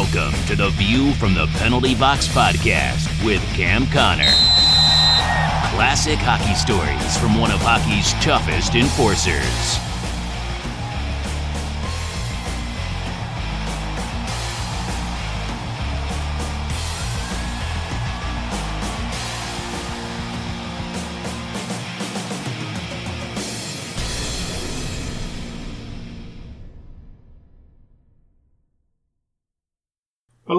Welcome to the View from the Penalty Box podcast with Cam Connor. Classic hockey stories from one of hockey's toughest enforcers.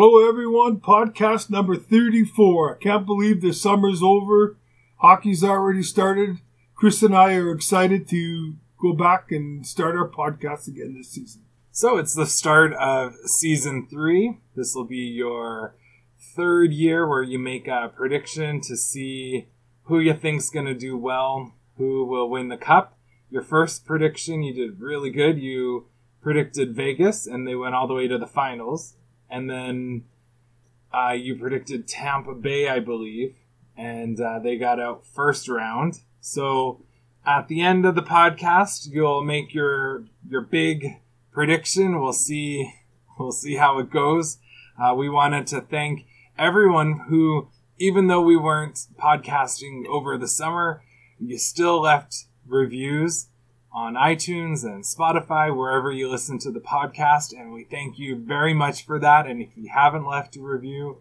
Hello, everyone. Podcast number 34. I can't believe the summer's over. Hockey's already started. Chris and I are excited to go back and start our podcast again this season. So it's the start of season three. This will be your third year where you make a prediction to see who you think's going to do well, who will win the cup. Your first prediction, you did really good. You predicted Vegas, and they went all the way to the finals and then uh, you predicted Tampa Bay, I believe, and uh, they got out first round. So at the end of the podcast, you'll make your your big prediction. We'll see we'll see how it goes. Uh, we wanted to thank everyone who, even though we weren't podcasting over the summer, you still left reviews on iTunes and Spotify, wherever you listen to the podcast. And we thank you very much for that. And if you haven't left a review,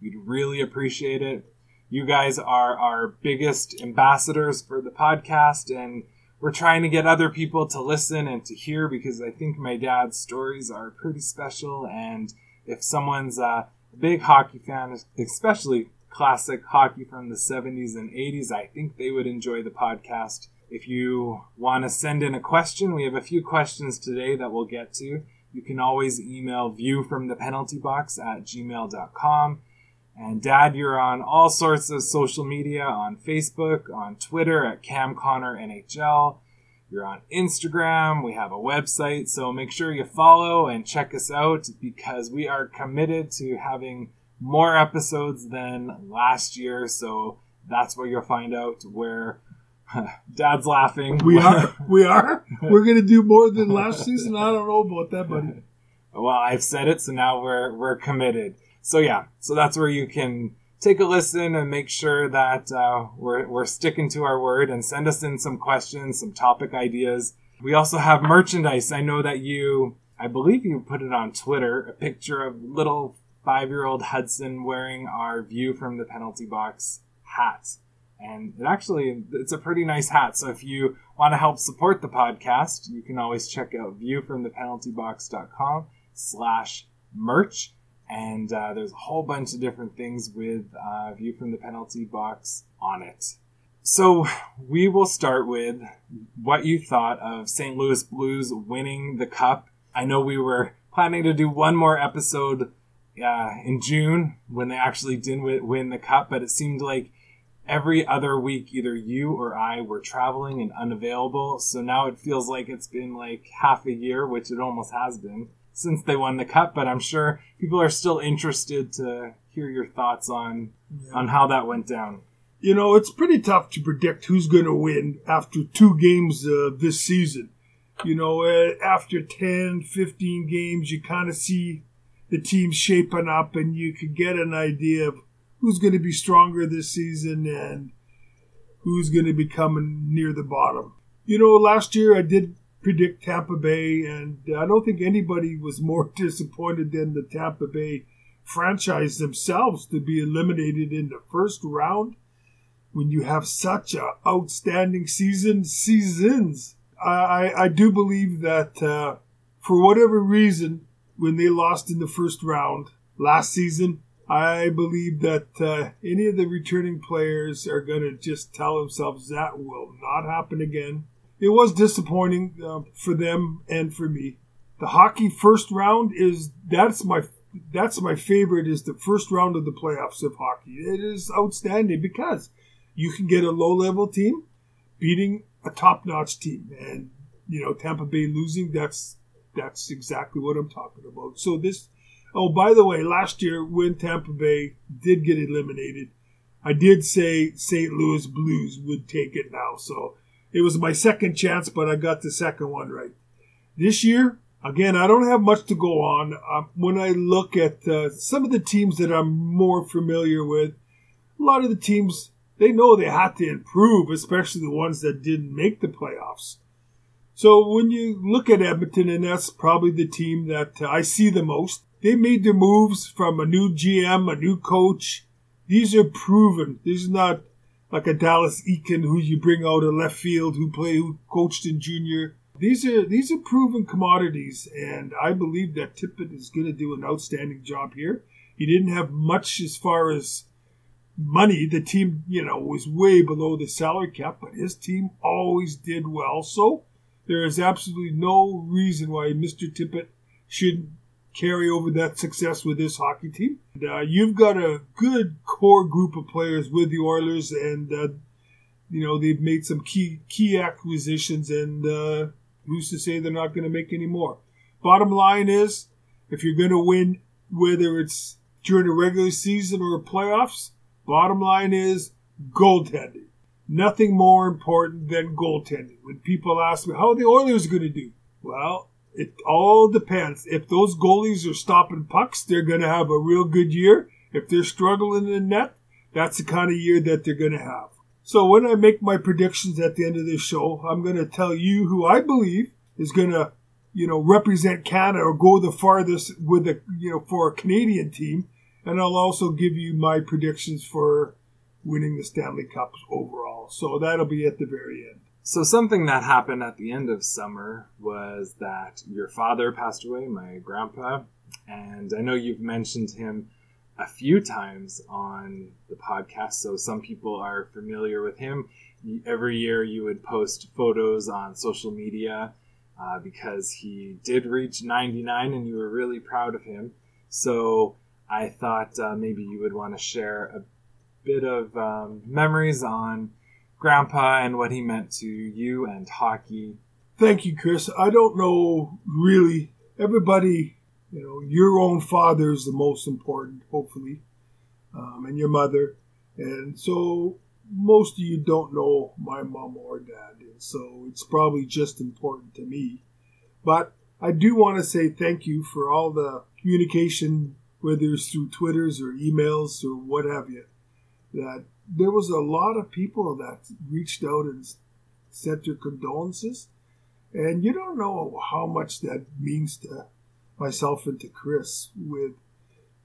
we'd really appreciate it. You guys are our biggest ambassadors for the podcast, and we're trying to get other people to listen and to hear because I think my dad's stories are pretty special. And if someone's a big hockey fan, especially classic hockey from the 70s and 80s, I think they would enjoy the podcast. If you want to send in a question, we have a few questions today that we'll get to. You can always email view from the penalty box at gmail.com. And Dad, you're on all sorts of social media on Facebook, on Twitter at CamConnorNHL. You're on Instagram. We have a website. So make sure you follow and check us out because we are committed to having more episodes than last year. So that's where you'll find out where Dad's laughing. We are. We are. We're gonna do more than last season. I don't know about that, buddy. Well, I've said it, so now we're we're committed. So yeah, so that's where you can take a listen and make sure that uh, we're we're sticking to our word and send us in some questions, some topic ideas. We also have merchandise. I know that you, I believe you put it on Twitter, a picture of little five year old Hudson wearing our view from the penalty box hat and it actually it's a pretty nice hat. So if you want to help support the podcast you can always check out viewfromthepenaltybox.com slash merch. And uh, there's a whole bunch of different things with uh, view from the penalty box on it. So we will start with what you thought of st louis blues winning the cup. I know we were planning to do one more episode uh, in june when they actually didn't win the cup but it seemed like every other week either you or I were traveling and unavailable. So now it feels like it's been like half a year, which it almost has been since they won the cup, but I'm sure people are still interested to hear your thoughts on yeah. on how that went down. You know, it's pretty tough to predict who's going to win after two games uh, this season. You know, uh, after 10, 15 games, you kind of see the team shaping up and you can get an idea of who's going to be stronger this season and who's going to be coming near the bottom. You know, last year I did predict Tampa Bay, and I don't think anybody was more disappointed than the Tampa Bay franchise themselves to be eliminated in the first round when you have such a outstanding season seasons. I, I do believe that uh, for whatever reason, when they lost in the first round last season, I believe that uh, any of the returning players are going to just tell themselves that will not happen again. It was disappointing uh, for them and for me. The hockey first round is that's my that's my favorite is the first round of the playoffs of hockey. It is outstanding because you can get a low level team beating a top notch team, and you know Tampa Bay losing. That's that's exactly what I'm talking about. So this Oh, by the way, last year when Tampa Bay did get eliminated, I did say St. Louis Blues would take it now. So it was my second chance, but I got the second one right. This year, Again, I don't have much to go on. Uh, when I look at uh, some of the teams that I'm more familiar with, a lot of the teams, they know they have to improve, especially the ones that didn't make the playoffs. So when you look at Edmonton, and that's probably the team that I see the most, they made their moves from a new GM, a new coach. These are proven. This is not like a Dallas Eakin who you bring out of left field who play who coached in junior. These are these are proven commodities, and I believe that Tippett is going to do an outstanding job here. He didn't have much as far as money. The team, you know, was way below the salary cap, but his team always did well. So there is absolutely no reason why Mr. Tippett shouldn't carry over that success with this hockey team. Uh, you've got a good core group of players with the Oilers, and uh, you know they've made some key key acquisitions, and uh, who's to say they're not going to make any more? Bottom line is, if you're going to win, whether it's during a regular season or playoffs, bottom line is goaltending nothing more important than goaltending. When people ask me how are the Oilers going to do, well, it all depends. If those goalies are stopping pucks, they're going to have a real good year. If they're struggling in the net, that's the kind of year that they're going to have. So when I make my predictions at the end of this show, I'm going to tell you who I believe is going to, you know, represent Canada or go the farthest with a, you know, for a Canadian team, and I'll also give you my predictions for winning the Stanley Cups overall. So that'll be at the very end. So something that happened at the end of summer was that your father passed away, my grandpa, and I know you've mentioned him a few times on the podcast, so some people are familiar with him. Every year you would post photos on social media uh, because he did reach 99 and you were really proud of him. So I thought uh, maybe you would want to share a bit of um, memories on Grandpa and what he meant to you and hockey. Thank you, Chris. I don't know really. Everybody, you know, your own father is the most important, hopefully, um, and your mother. And so most of you don't know my mom or dad, and so it's probably just important to me. But I do want to say thank you for all the communication, whether it's through Twitters or emails or what have you that there was a lot of people that reached out and sent their condolences. And you don't know how much that means to myself and to Chris. With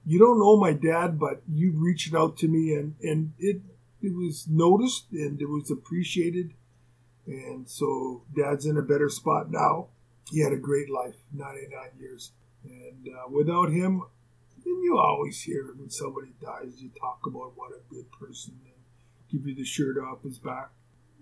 you don't know my dad, but you reached out to me, and and it it was noticed and it was appreciated. And so, Dad's in a better spot now. He had a great life, 99 years, and uh, without him, and you always hear when somebody dies. You talk about what a good person give you the shirt off his back.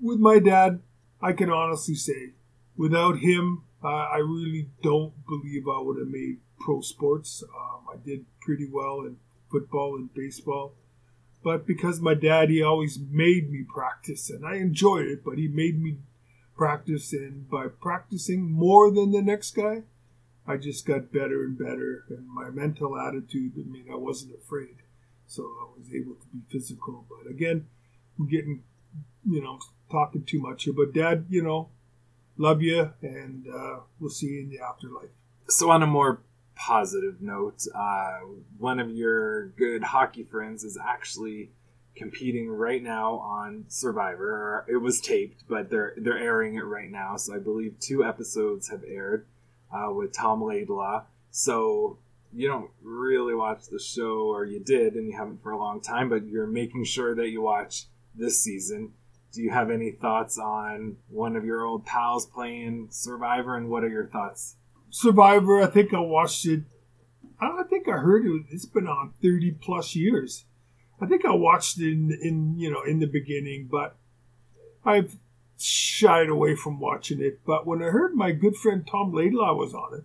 With my dad, I can honestly say, without him, uh, I really don't believe I would have made pro sports. Um, I did pretty well in football and baseball. But because my dad, he always made me practice, and I enjoyed it, but he made me practice, and by practicing more than the next guy, I just got better and better, and my mental attitude. I mean, I wasn't afraid, so I was able to be physical. But again, getting, you know, talking too much here. But Dad, you know, love you, and uh, we'll see you in the afterlife. So, on a more positive note, uh, one of your good hockey friends is actually competing right now on Survivor. It was taped, but they're they're airing it right now. So I believe two episodes have aired uh, with Tom Laidlaw. So you don't really watch the show, or you did, and you haven't for a long time, but you're making sure that you watch this season. Do you have any thoughts on one of your old pals playing Survivor, and what are your thoughts? Survivor, I think I watched it. I think I heard it. It's been on thirty plus years. I think I watched it in, in you know in the beginning, but I've shied away from watching it, but when I heard my good friend Tom Laidlaw was on it,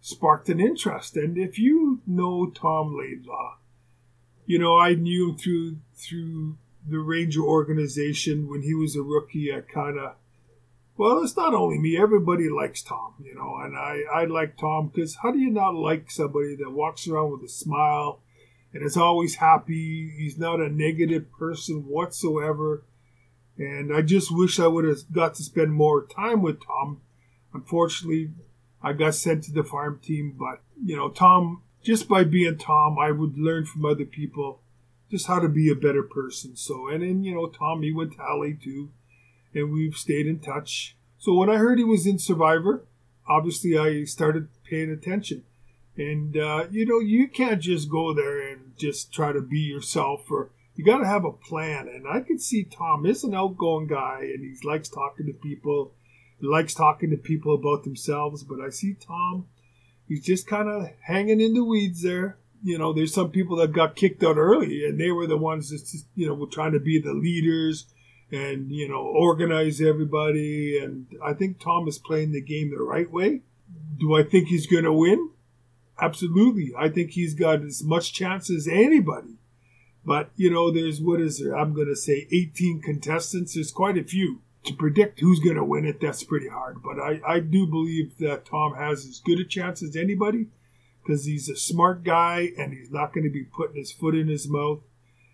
sparked an interest. And if you know Tom Laidlaw, you know I knew him through through the Ranger organization when he was a rookie. I kind of well, it's not only me. Everybody likes Tom, you know, and I I like Tom because how do you not like somebody that walks around with a smile and is always happy? He's not a negative person whatsoever and I just wish I would have got to spend more time with Tom. Unfortunately, I got sent to the farm team, but you know, Tom, just by being Tom, I would learn from other people just how to be a better person. So, and then, you know, Tommy went to LA too, and we've stayed in touch. So when I heard he was in Survivor, obviously I started paying attention. And, uh, you know, you can't just go there and just try to be yourself or you got to have a plan. And I could see Tom is an outgoing guy and he likes talking to people. He likes talking to people about themselves. But I see Tom, he's just kind of hanging in the weeds there. You know, there's some people that got kicked out early and they were the ones that, you know, were trying to be the leaders and, you know, organize everybody. And I think Tom is playing the game the right way. Do I think he's going to win? Absolutely. I think he's got as much chance as anybody. But, you know, there's, what is there? I'm going to say 18 contestants. There's quite a few. To predict who's going to win it, that's pretty hard. But I, I do believe that Tom has as good a chance as anybody because he's a smart guy and he's not going to be putting his foot in his mouth.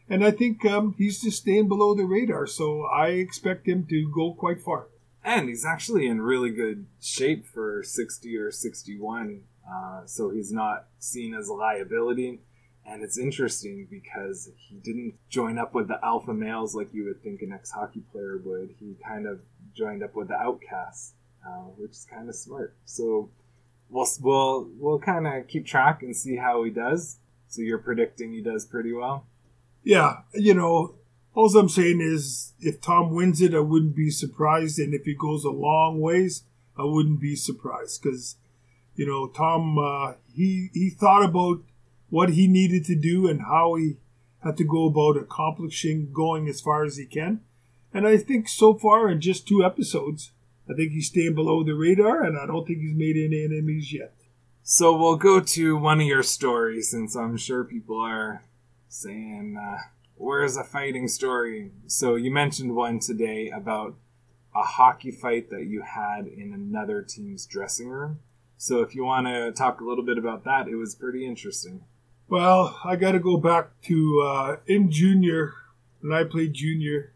And I think um, he's just staying below the radar. So I expect him to go quite far. And he's actually in really good shape for 60 or 61 uh, so he's not seen as a liability. And it's interesting because he didn't join up with the alpha males like you would think an ex hockey player would. He kind of joined up with the outcasts, uh, which is kind of smart. So we'll we'll we'll kind of keep track and see how he does. So you're predicting he does pretty well. Yeah, you know, all I'm saying is if Tom wins it, I wouldn't be surprised, and if he goes a long ways, I wouldn't be surprised because you know, Tom, uh, he, he thought about what he needed to do and how he had to go about accomplishing going as far as he can. And I think so far in just two episodes, I think he's staying below the radar, and I don't think he's made any enemies yet. So we'll go to one of your stories, since I'm sure people are saying, uh, "Where's a fighting story?" So you mentioned one today about a hockey fight that you had in another team's dressing room. So if you want to talk a little bit about that, it was pretty interesting. Well, I got to go back to uh, in junior, when I played junior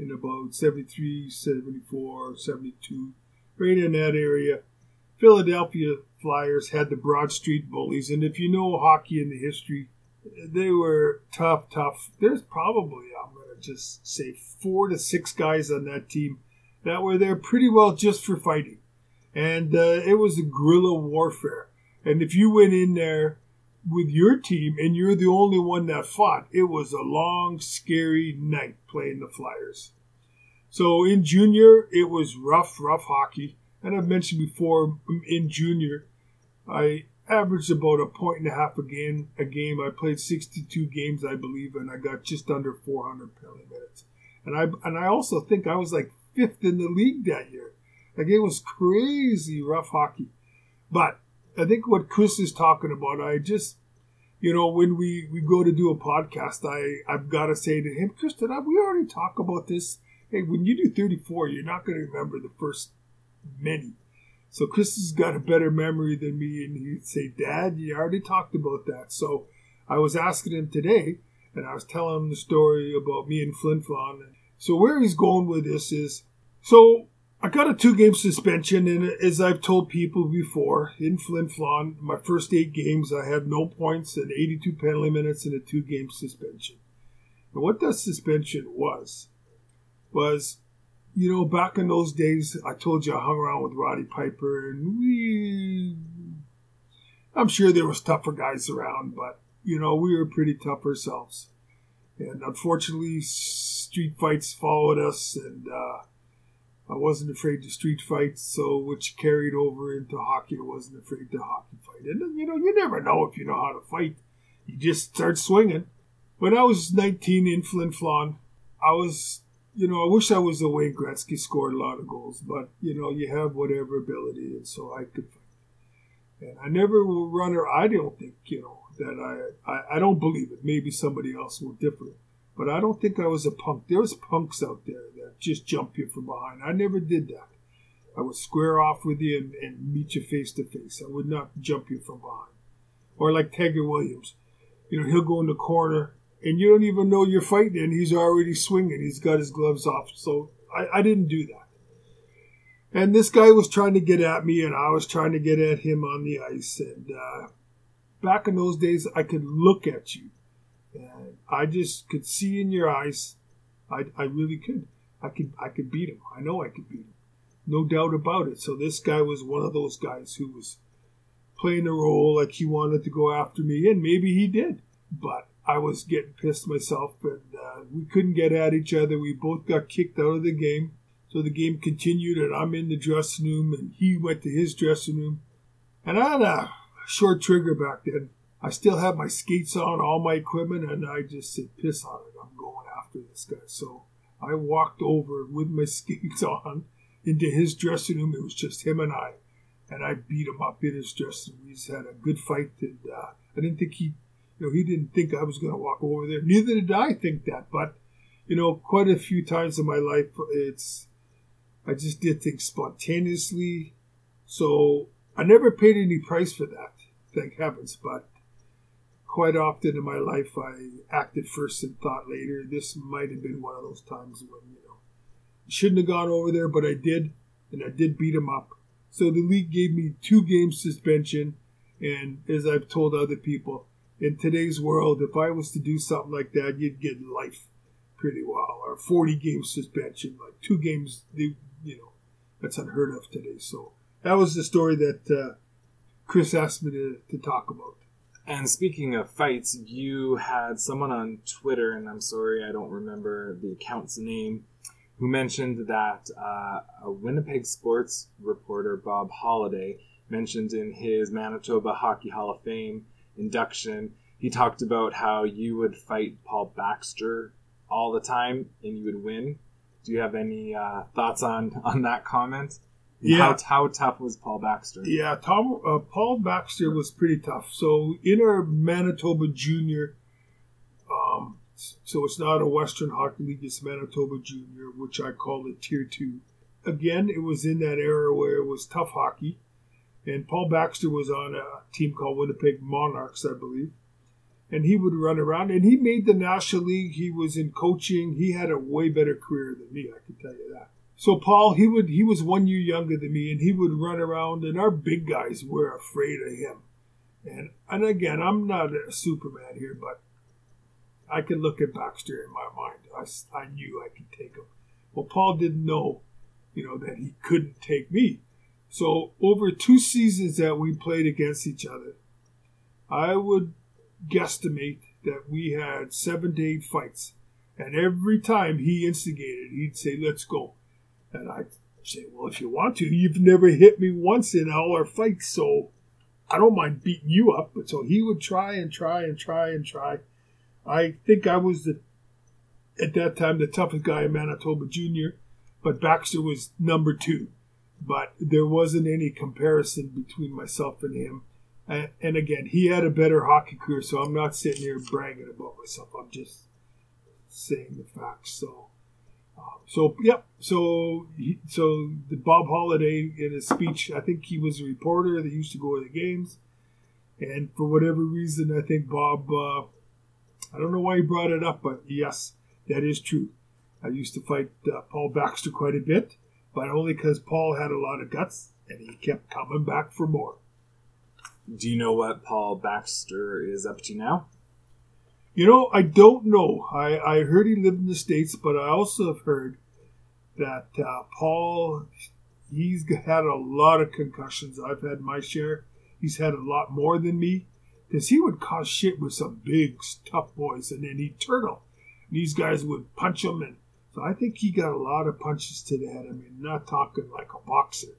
in about 73, 74, 72, right in that area. Philadelphia Flyers had the Broad Street Bullies, and if you know hockey in the history, they were tough, tough. There's probably, I'm going to just say, four to six guys on that team that were there pretty well just for fighting and uh, it was a guerrilla warfare. And if you went in there with your team and you're the only one that fought, it was a long, scary night playing the Flyers. So in junior, it was rough, rough hockey. And I've mentioned before, in junior, I averaged about a point and a half a game. A game. I played 62 games, I believe, and I got just under 400 penalty minutes. And I and I also think I was like fifth in the league that year. Like it was crazy rough hockey. But I think what Chris is talking about, I just, you know, when we, we go to do a podcast, I, I've got to say to him, Chris, did I, we already talk about this? Hey, when you do 34, you're not going to remember the first many. So Chris has got a better memory than me, and he'd say, Dad, you already talked about that. So I was asking him today, and I was telling him the story about me and Flin Flon. So where he's going with this is, so I got a two game suspension, and as I've told people before, in Flin Flon, my first eight games, I had no points and 82 penalty minutes and a two game suspension. And what that suspension was, was, you know, back in those days, I told you I hung around with Roddy Piper, and we. I'm sure there was tougher guys around, but, you know, we were pretty tough ourselves. And unfortunately, street fights followed us, and, uh, I wasn't afraid to street fight, so which carried over into hockey. I wasn't afraid to hockey fight. And you know, you never know if you know how to fight. You just start swinging. When I was 19 in Flin Flon, I was, you know, I wish I was the Wayne Gretzky scored a lot of goals, but you know, you have whatever ability, and so I could fight. And I never will run or I don't think, you know, that I, I, I don't believe it. Maybe somebody else will differ. But I don't think I was a punk. There was punks out there just jump you from behind. I never did that. I would square off with you and, and meet you face to face. I would not jump you from behind. Or like Tiger Williams. You know, he'll go in the corner and you don't even know you're fighting and he's already swinging. He's got his gloves off. So I, I didn't do that. And this guy was trying to get at me, and I was trying to get at him on the ice. And uh, back in those days, I could look at you. And I just could see in your eyes. I, I really could. I could I could beat him. I know I could beat him. No doubt about it. So this guy was one of those guys who was playing the role like he wanted to go after me, and maybe he did. But I was getting pissed myself, and uh, we couldn't get at each other. We both got kicked out of the game. So the game continued, and I'm in the dressing room, and he went to his dressing room. And I had a short trigger back then. I still had my skates on, all my equipment, and I just said, piss on it. I'm going after this guy. So I walked over with my skates on into his dressing room. It was just him and I. And I beat him up in his dressing room. He's had a good fight. And uh, I didn't think he, you know, he didn't think I was going to walk over there. Neither did I think that. But, you know, quite a few times in my life, it's, I just did things spontaneously. So I never paid any price for that, thank heavens. But quite often in my life, I acted first and thought later. This might have been one of those times when, you know, shouldn't have gone over there, but I did, and I did beat him up. So the league gave me two game suspension, and as I've told other people, in today's world, if I was to do something like that, you'd get life pretty well, or 40 game suspension, like two games, you know, that's unheard of today. So that was the story that uh, Chris asked me to, to talk about. And speaking of fights, you had someone on Twitter, and I'm sorry I don't remember the account's name, who mentioned that uh, a Winnipeg sports reporter, Bob Holliday, mentioned in his Manitoba Hockey Hall of Fame induction, he talked about how you would fight Paul Baxter all the time and you would win. Do you have any uh, thoughts on, on that comment? Yeah. How, how tough was Paul Baxter? Yeah, Tom uh, Paul Baxter was pretty tough. So in our Manitoba Junior, um, so it's not a Western Hockey League, it's Manitoba Junior, which I call it Tier Two. Again, it was in that era where it was tough hockey, and Paul Baxter was on a team called Winnipeg Monarchs, I believe, and he would run around, and he made the National League. He was in coaching. He had a way better career than me, I can tell you that. So Paul, he would he was one year younger than me, and he would run around, and our big guys were afraid of him. And and again, I'm not a Superman here, but I could look at Baxter in my mind. I, I knew I could take him. Well, Paul didn't know, you know, that he couldn't take me. So over two seasons that we played against each other, I would guesstimate that we had seven to eight fights. And every time he instigated, he'd say, let's go. And I'd say, well, if you want to, you've never hit me once in all our fights, so I don't mind beating you up. But so he would try and try and try and try. I think I was the, at that time, the toughest guy in Manitoba Junior, but Baxter was number two. But there wasn't any comparison between myself and him. And, and again, he had a better hockey career, so I'm not sitting here bragging about myself. I'm just saying the facts. So so yep. So so the Bob Holliday in his speech, I think he was a reporter that used to go to the games, and for whatever reason, I think Bob. Uh, I don't know why he brought it up, but yes, that is true. I used to fight uh, Paul Baxter quite a bit, but only because Paul had a lot of guts and he kept coming back for more. Do you know what Paul Baxter is up to now? You know, I don't know. I, I heard he lived in the States, but I also have heard that uh, Paul, he's had a lot of concussions. I've had my share. He's had a lot more than me because he would cause shit with some big, tough boys, and then he'd turtle. These guys would punch him, and so I think he got a lot of punches to the head. I mean, not talking like a boxer,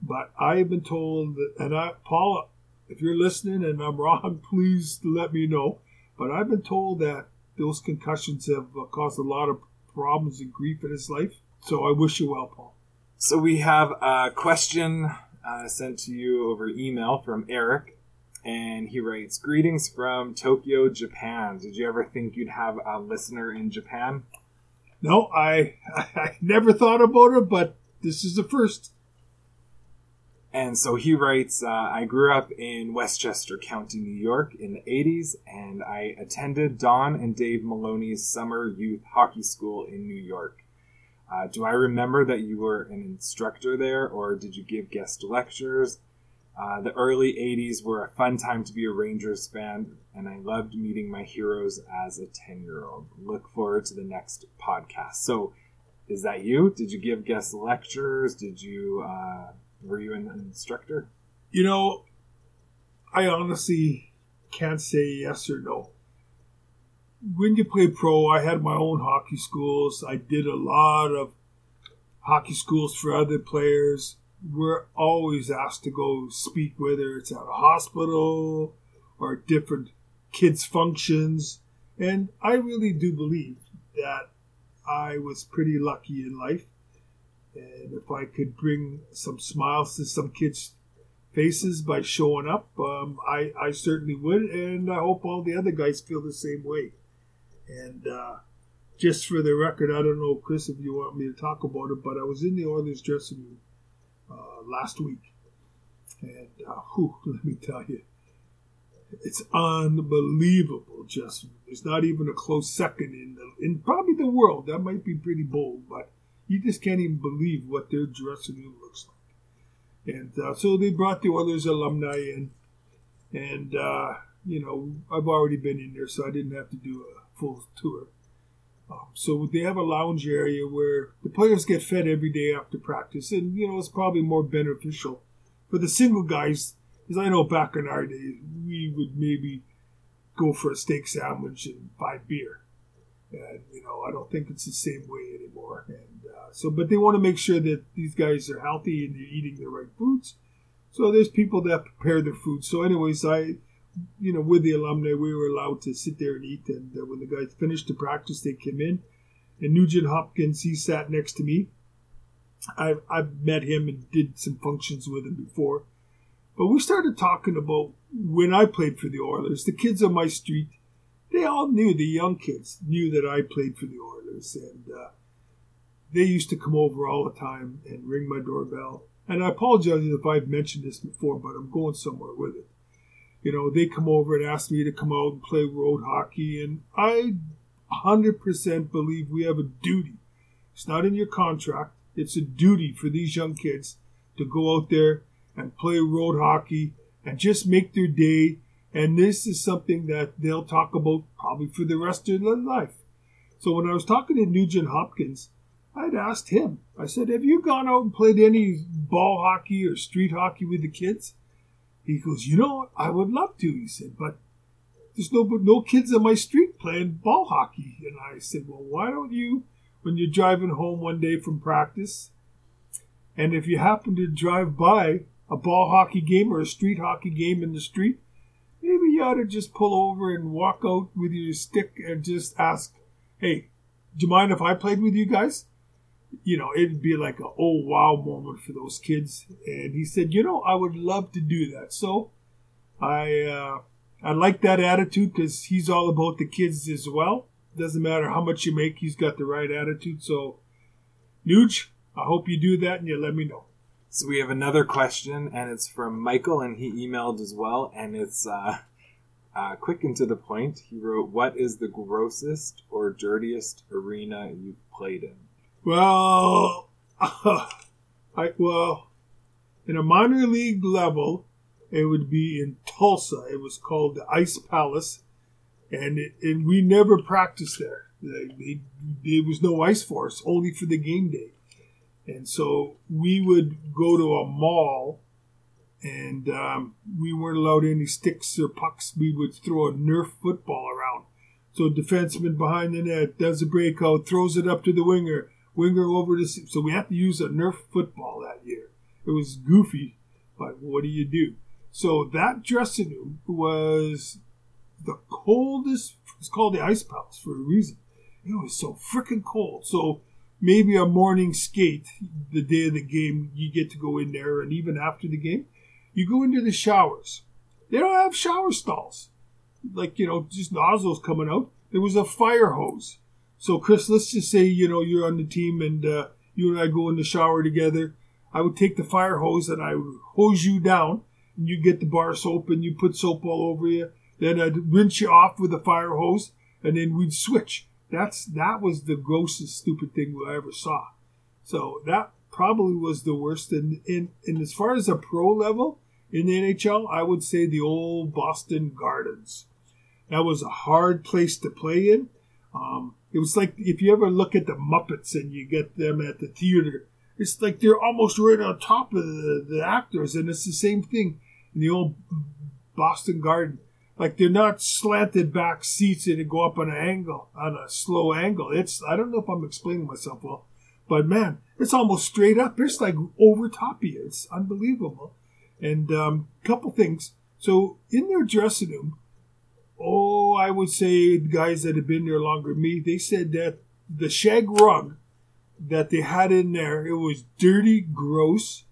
but I have been told that, and I, Paul, if you're listening and I'm wrong, please let me know. But I've been told that those concussions have uh, caused a lot of problems and grief in his life. So I wish you well, Paul. So we have a question uh, sent to you over email from Eric, and he writes, "Greetings from Tokyo, Japan. Did you ever think you'd have a listener in Japan?" No, I I never thought about it, but this is the first. And so he writes, uh, I grew up in Westchester County, New York in the 80s, and I attended Don and Dave Maloney's summer youth hockey school in New York. Uh, do I remember that you were an instructor there, or did you give guest lectures? Uh, the early 80s were a fun time to be a Rangers fan, and I loved meeting my heroes as a 10 year old. Look forward to the next podcast. So, is that you? Did you give guest lectures? Did you, uh, were you an instructor? You know, I honestly can't say yes or no. When you play pro, I had my own hockey schools. I did a lot of hockey schools for other players we're always asked to go speak, whether it's at a hospital or different kids' functions. And I really do believe that I was pretty lucky in life. And if I could bring some smiles to some kids' faces by showing up, um, I, I certainly would. And I hope all the other guys feel the same way. And uh, just for the record, I don't know, Chris, if you want me to talk about it, but I was in the Oilers dressing room uh, last week. And uh, whew, let me tell you, it's unbelievable, Justin. There's not even a close second in the, in probably the world. That might be pretty bold, but you just can't even believe what their dressing room looks like. And uh, so they brought the Oilers alumni in, and uh, you know I've already been in there, so I didn't have to do a full tour. Um, so they have a lounge area where the players get fed every day after practice, and you know it's probably more beneficial for the single guys. Because I know back in our day, we would maybe go for a steak sandwich and buy beer, and you know I don't think it's the same way anymore. And so, but they want to make sure that these guys are healthy and they're eating the right foods. So there's people that prepare their food. So, anyways, I you know, with the alumni, we were allowed to sit there and eat. And uh, when the guys finished the practice, they came in. And Nugent Hopkins, he sat next to me. I've, I've met him and did some functions with him before. But we started talking about when I played for the Oilers. The kids on my street, they all knew, the young kids knew that I played for the Oilers. And uh, they used to come over all the time and ring my doorbell. And I apologize if I've mentioned this before, but I'm going somewhere with it you know, they come over and ask me to come out and play road hockey, and I 100% believe we have a duty. It's not in your contract, it's a duty for these young kids to go out there and play road hockey and just make their day. And this is something that they'll talk about probably for the rest of their life. So when I was talking to Nugent Hopkins, I'd asked him, I said, Have you gone out and played any ball hockey or street hockey with the kids? He goes, you know, what, I would love to. He said, but there's no no kids on my street playing ball hockey. And I said, well, why don't you, when you're driving home one day from practice, and if you happen to drive by a ball hockey game or a street hockey game in the street, maybe you ought to just pull over and walk out with your stick and just ask, hey, do you mind if I played with you guys? You know, it'd be like a oh wow moment for those kids. And he said, you know, I would love to do that. So I uh, I like that attitude because he's all about the kids as well. Doesn't matter how much you make, he's got the right attitude. So, Nuge, I hope you do that and you let me know. So we have another question, and it's from Michael, and he emailed as well, and it's uh, uh, quick and to the point. He wrote, "What is the grossest or dirtiest arena you've played in?" Well, uh, I, well, in a minor league level, it would be in Tulsa. It was called the Ice Palace, and it, and we never practiced there. They, there was no ice for us, only for the game day. And so we would go to a mall, and um, we weren't allowed any sticks or pucks. We would throw a Nerf football around. So defenseman behind the net does a breakout, throws it up to the winger winger over to so we have to use a Nerf football that year. It was goofy, but what do you do? So that dressing room was the coldest. It's called the ice palace for a reason. It was so freaking cold. So maybe a morning skate the day of the game, you get to go in there, and even after the game, you go into the showers. They don't have shower stalls, like you know, just nozzles coming out. There was a fire hose. So, Chris, let's just say you know you're on the team and uh, you and I go in the shower together. I would take the fire hose and I would hose you down, and you get the bar soap and you put soap all over you. Then I'd rinse you off with the fire hose, and then we'd switch. That's that was the grossest, stupid thing I ever saw. So that probably was the worst. And, and, and as far as a pro level in the NHL, I would say the old Boston Gardens. That was a hard place to play in. Um, it was like if you ever look at the Muppets and you get them at the theater, it's like they're almost right on top of the, the actors, and it's the same thing in the old Boston Garden. Like they're not slanted back seats and go up on an angle, on a slow angle. It's I don't know if I'm explaining myself well, but man, it's almost straight up. It's like over top you. It's unbelievable. And a um, couple things. So in their dressing room, oh, I would say guys that have been there longer than me, they said that the shag rug that they had in there, it was dirty, gross,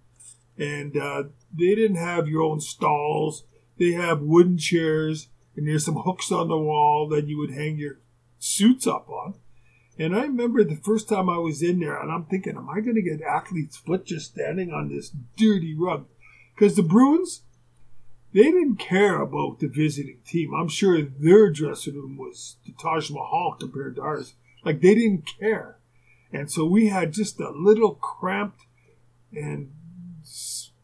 and uh, they didn't have your own stalls. They have wooden chairs, and there's some hooks on the wall that you would hang your suits up on. And I remember the first time I was in there, and I'm thinking, am I going to get athlete's foot just standing on this dirty rug? Because the Bruins, they didn't care about the visiting team. I'm sure their dressing room was the Taj Mahal compared to ours. Like they didn't care. And so we had just a little cramped and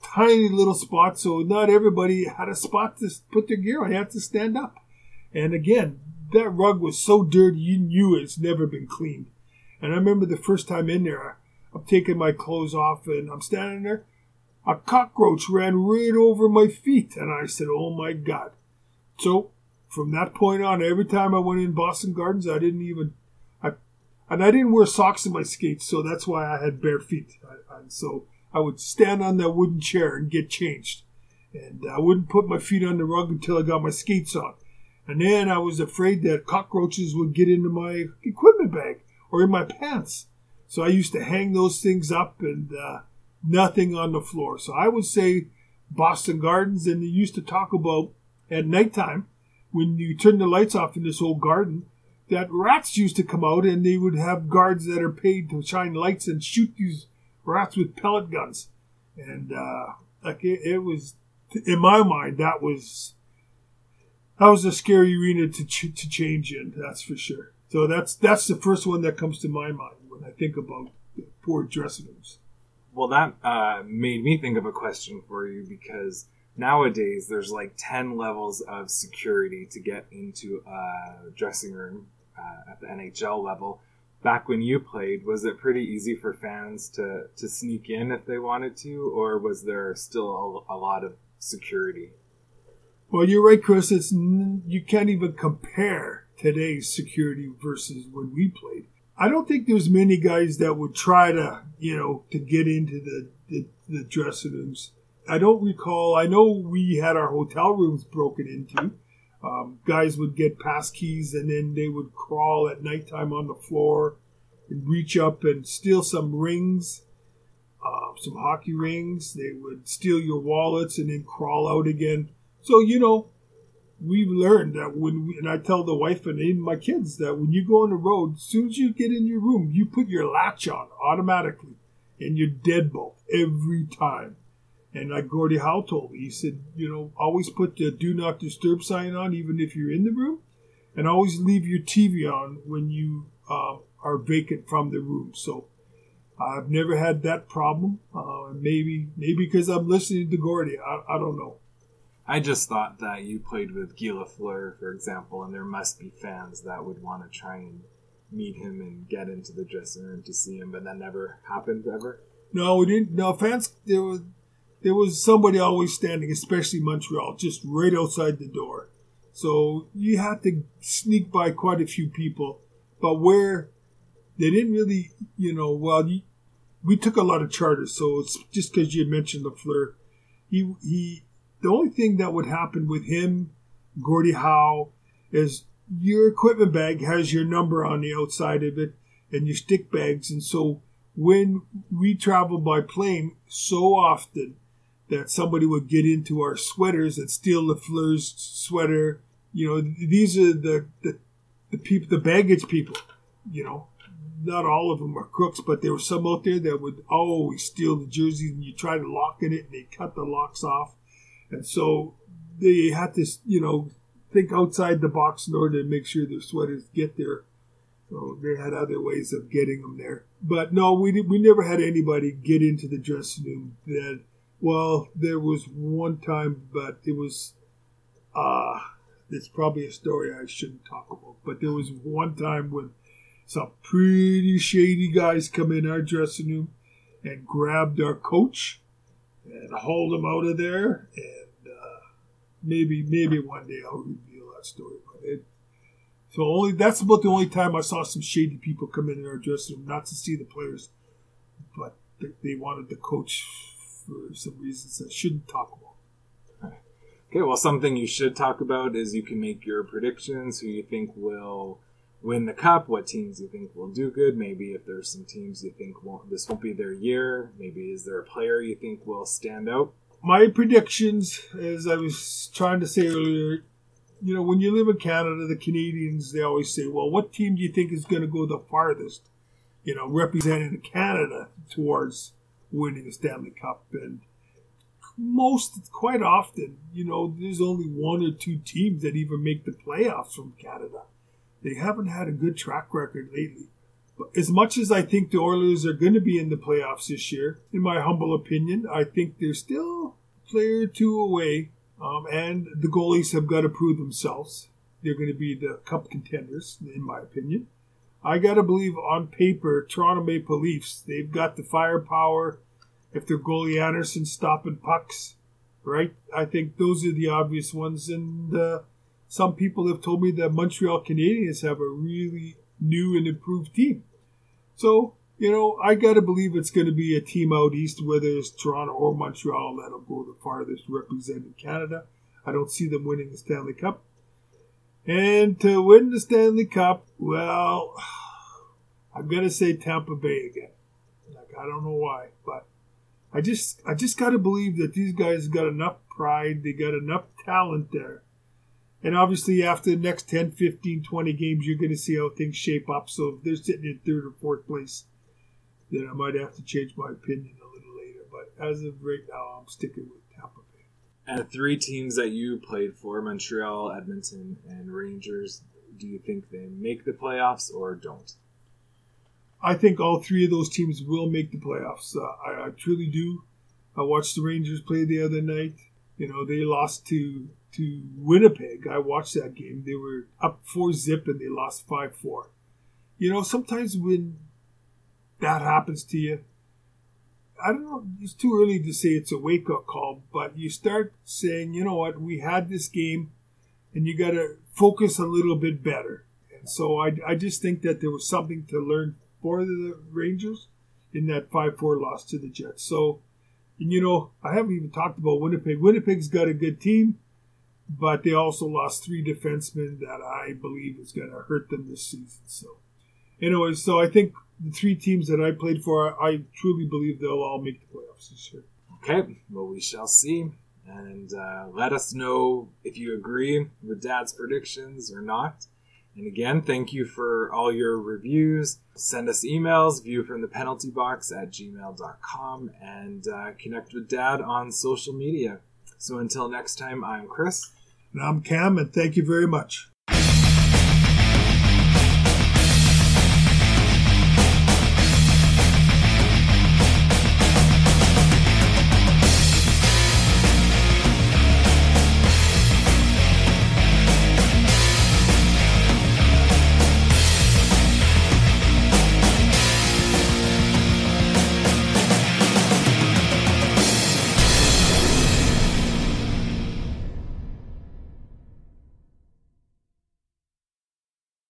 tiny little spot. So not everybody had a spot to put their gear on. They had to stand up. And again, that rug was so dirty, you knew it's never been cleaned. And I remember the first time in there, I'm taking my clothes off and I'm standing there. A cockroach ran right over my feet. And I said, Oh my God. So from that point on, every time I went in Boston Gardens, I didn't even, I, and I didn't wear socks in my skates. So that's why I had bare feet. and so I would stand on that wooden chair and get changed. And I wouldn't put my feet on the rug until I got my skates on. And then I was afraid that cockroaches would get into my equipment bag or in my pants. So I used to hang those things up and uh, nothing on the floor. So I would say Boston Gardens, and they used to talk about at nighttime when you turn the lights off in this old garden that rats used to come out and they would have guards that are paid to shine lights and shoot these rats with pellet guns. And uh, like it, it was, in my mind, that was that was a scary arena to ch- to change in. That's for sure. So that's that's the first one that comes to my mind when I think about poor dressing rooms. Well, that uh, made me think of a question for you because nowadays there's like 10 levels of security to get into a dressing room uh, at the NHL level. Back when you played, was it pretty easy for fans to, to sneak in if they wanted to, or was there still a, a lot of security? Well, you're right, Chris. It's you can't even compare today's security versus when we played. I don't think there's many guys that would try to, you know, to get into the, the, the dressing rooms. I don't recall. I know we had our hotel rooms broken into. Um, guys would get pass keys and then they would crawl at nighttime on the floor and reach up and steal some rings, uh, some hockey rings. They would steal your wallets and then crawl out again. So, you know, we've learned that when we, and I tell the wife and even my kids that when you go on the road, as soon as you get in your room, you put your latch on automatically and you're deadbolt every time. And like Gordie Howe told me, he said, you know, always put the do not disturb sign on even if you're in the room and always leave your TV on when you uh, are vacant from the room. So I've never had that problem. Uh, maybe maybe because I'm listening to Gordy, I, I don't know. I just thought that you played with Guy Lafleur, for example, and there must be fans that would want to try and meet him and get into the dressing room to see him, but that never happened ever. No, we didn't. No fans. There was there was somebody always standing, especially Montreal, just right outside the door. So you had to sneak by quite a few people, but where they didn't really, you know, well, you, we took a lot of charters, so it's just because you mentioned Lafleur. He he the only thing that would happen with him, Gordie Howe, is your equipment bag has your number on the outside of it and your stick bags. And so when we travel by plane so often that somebody would get into our sweaters and steal Lafleur's sweater, you know, these are the, the, the people, the baggage people, you know, not all of them are crooks, but there were some out there that would always steal the jerseys and you try to lock in it and they cut the locks off. And so they had to, you know, think outside the box in order to make sure their sweaters get there. So they had other ways of getting them there. But no, we did, we never had anybody get into the dressing room that. Well, there was one time, but it was. Uh, it's probably a story I shouldn't talk about. But there was one time when some pretty shady guys come in our dressing room and grabbed our coach and hauled him out of there. And maybe maybe one day I'll reveal that story. But it, so only that's about the only time I saw some shady people come in our dressing room, not to see the players, but they, wanted the coach for some reasons I shouldn't talk about. Okay, well, something you should talk about is you can make your predictions, who you think will win the cup, what teams you think will do good. Maybe if there's some teams you think won't, this won't be their year. Maybe is there a player you think will stand out? My predictions, as I was trying to say earlier, you know, when you live in Canada, the Canadians, they always say, well, what team do you think is going to go the farthest, you know, representing Canada towards winning the Stanley Cup? And most, quite often, you know, there's only one or two teams that even make the playoffs from Canada. They haven't had a good track record lately. As much as I think the Oilers are going to be in the playoffs this year, in my humble opinion, I think they're still a player two away. Um, and the goalies have got to prove themselves. They're going to be the cup contenders, in my opinion. I got to believe on paper, Toronto Maple Leafs, they've got the firepower. If their goalie Andersen's stopping pucks, right? I think those are the obvious ones. And uh, some people have told me that Montreal Canadiens have a really new and improved team. So, you know, I got to believe it's going to be a team out east, whether it's Toronto or Montreal, that'll go the farthest representing Canada. I don't see them winning the Stanley Cup. And to win the Stanley Cup, well, I'm going to say Tampa Bay again. Like, I don't know why, but I just I just got to believe that these guys got enough pride, they got enough talent there. And obviously, after the next 10, 15, 20 games, you're going to see how things shape up. So if they're sitting in third or fourth place, then I might have to change my opinion a little later. But as of right now, I'm sticking with Tampa Bay. And the three teams that you played for, Montreal, Edmonton, and Rangers, do you think they make the playoffs or don't? I think all three of those teams will make the playoffs. Uh, I, I, truly do. I watched the Rangers play the other night. You know, they lost to to Winnipeg. I watched that game. They were up four zip and they lost five four. You know, sometimes when that happens to you, I don't know. It's too early to say it's a wake up call, but you start saying, you know what, we had this game, and you got to focus a little bit better. And so I, I just think that there was something to learn for the Rangers in that 5 4 loss to the Jets. So, and you know, I haven't even talked about Winnipeg. Winnipeg's got a good team, but they also lost three defensemen that I believe is going to hurt them this season. So, anyway, so I think the three teams that I played for, I truly believe they'll all make the playoffs this year. Okay, well, we shall see. And uh, let us know if you agree with Dad's predictions or not. And again, thank you for all your reviews. Send us emails, view from the penalty box at gmail.com, and uh, connect with Dad on social media. So until next time, I'm Chris. And I'm Cam, and thank you very much.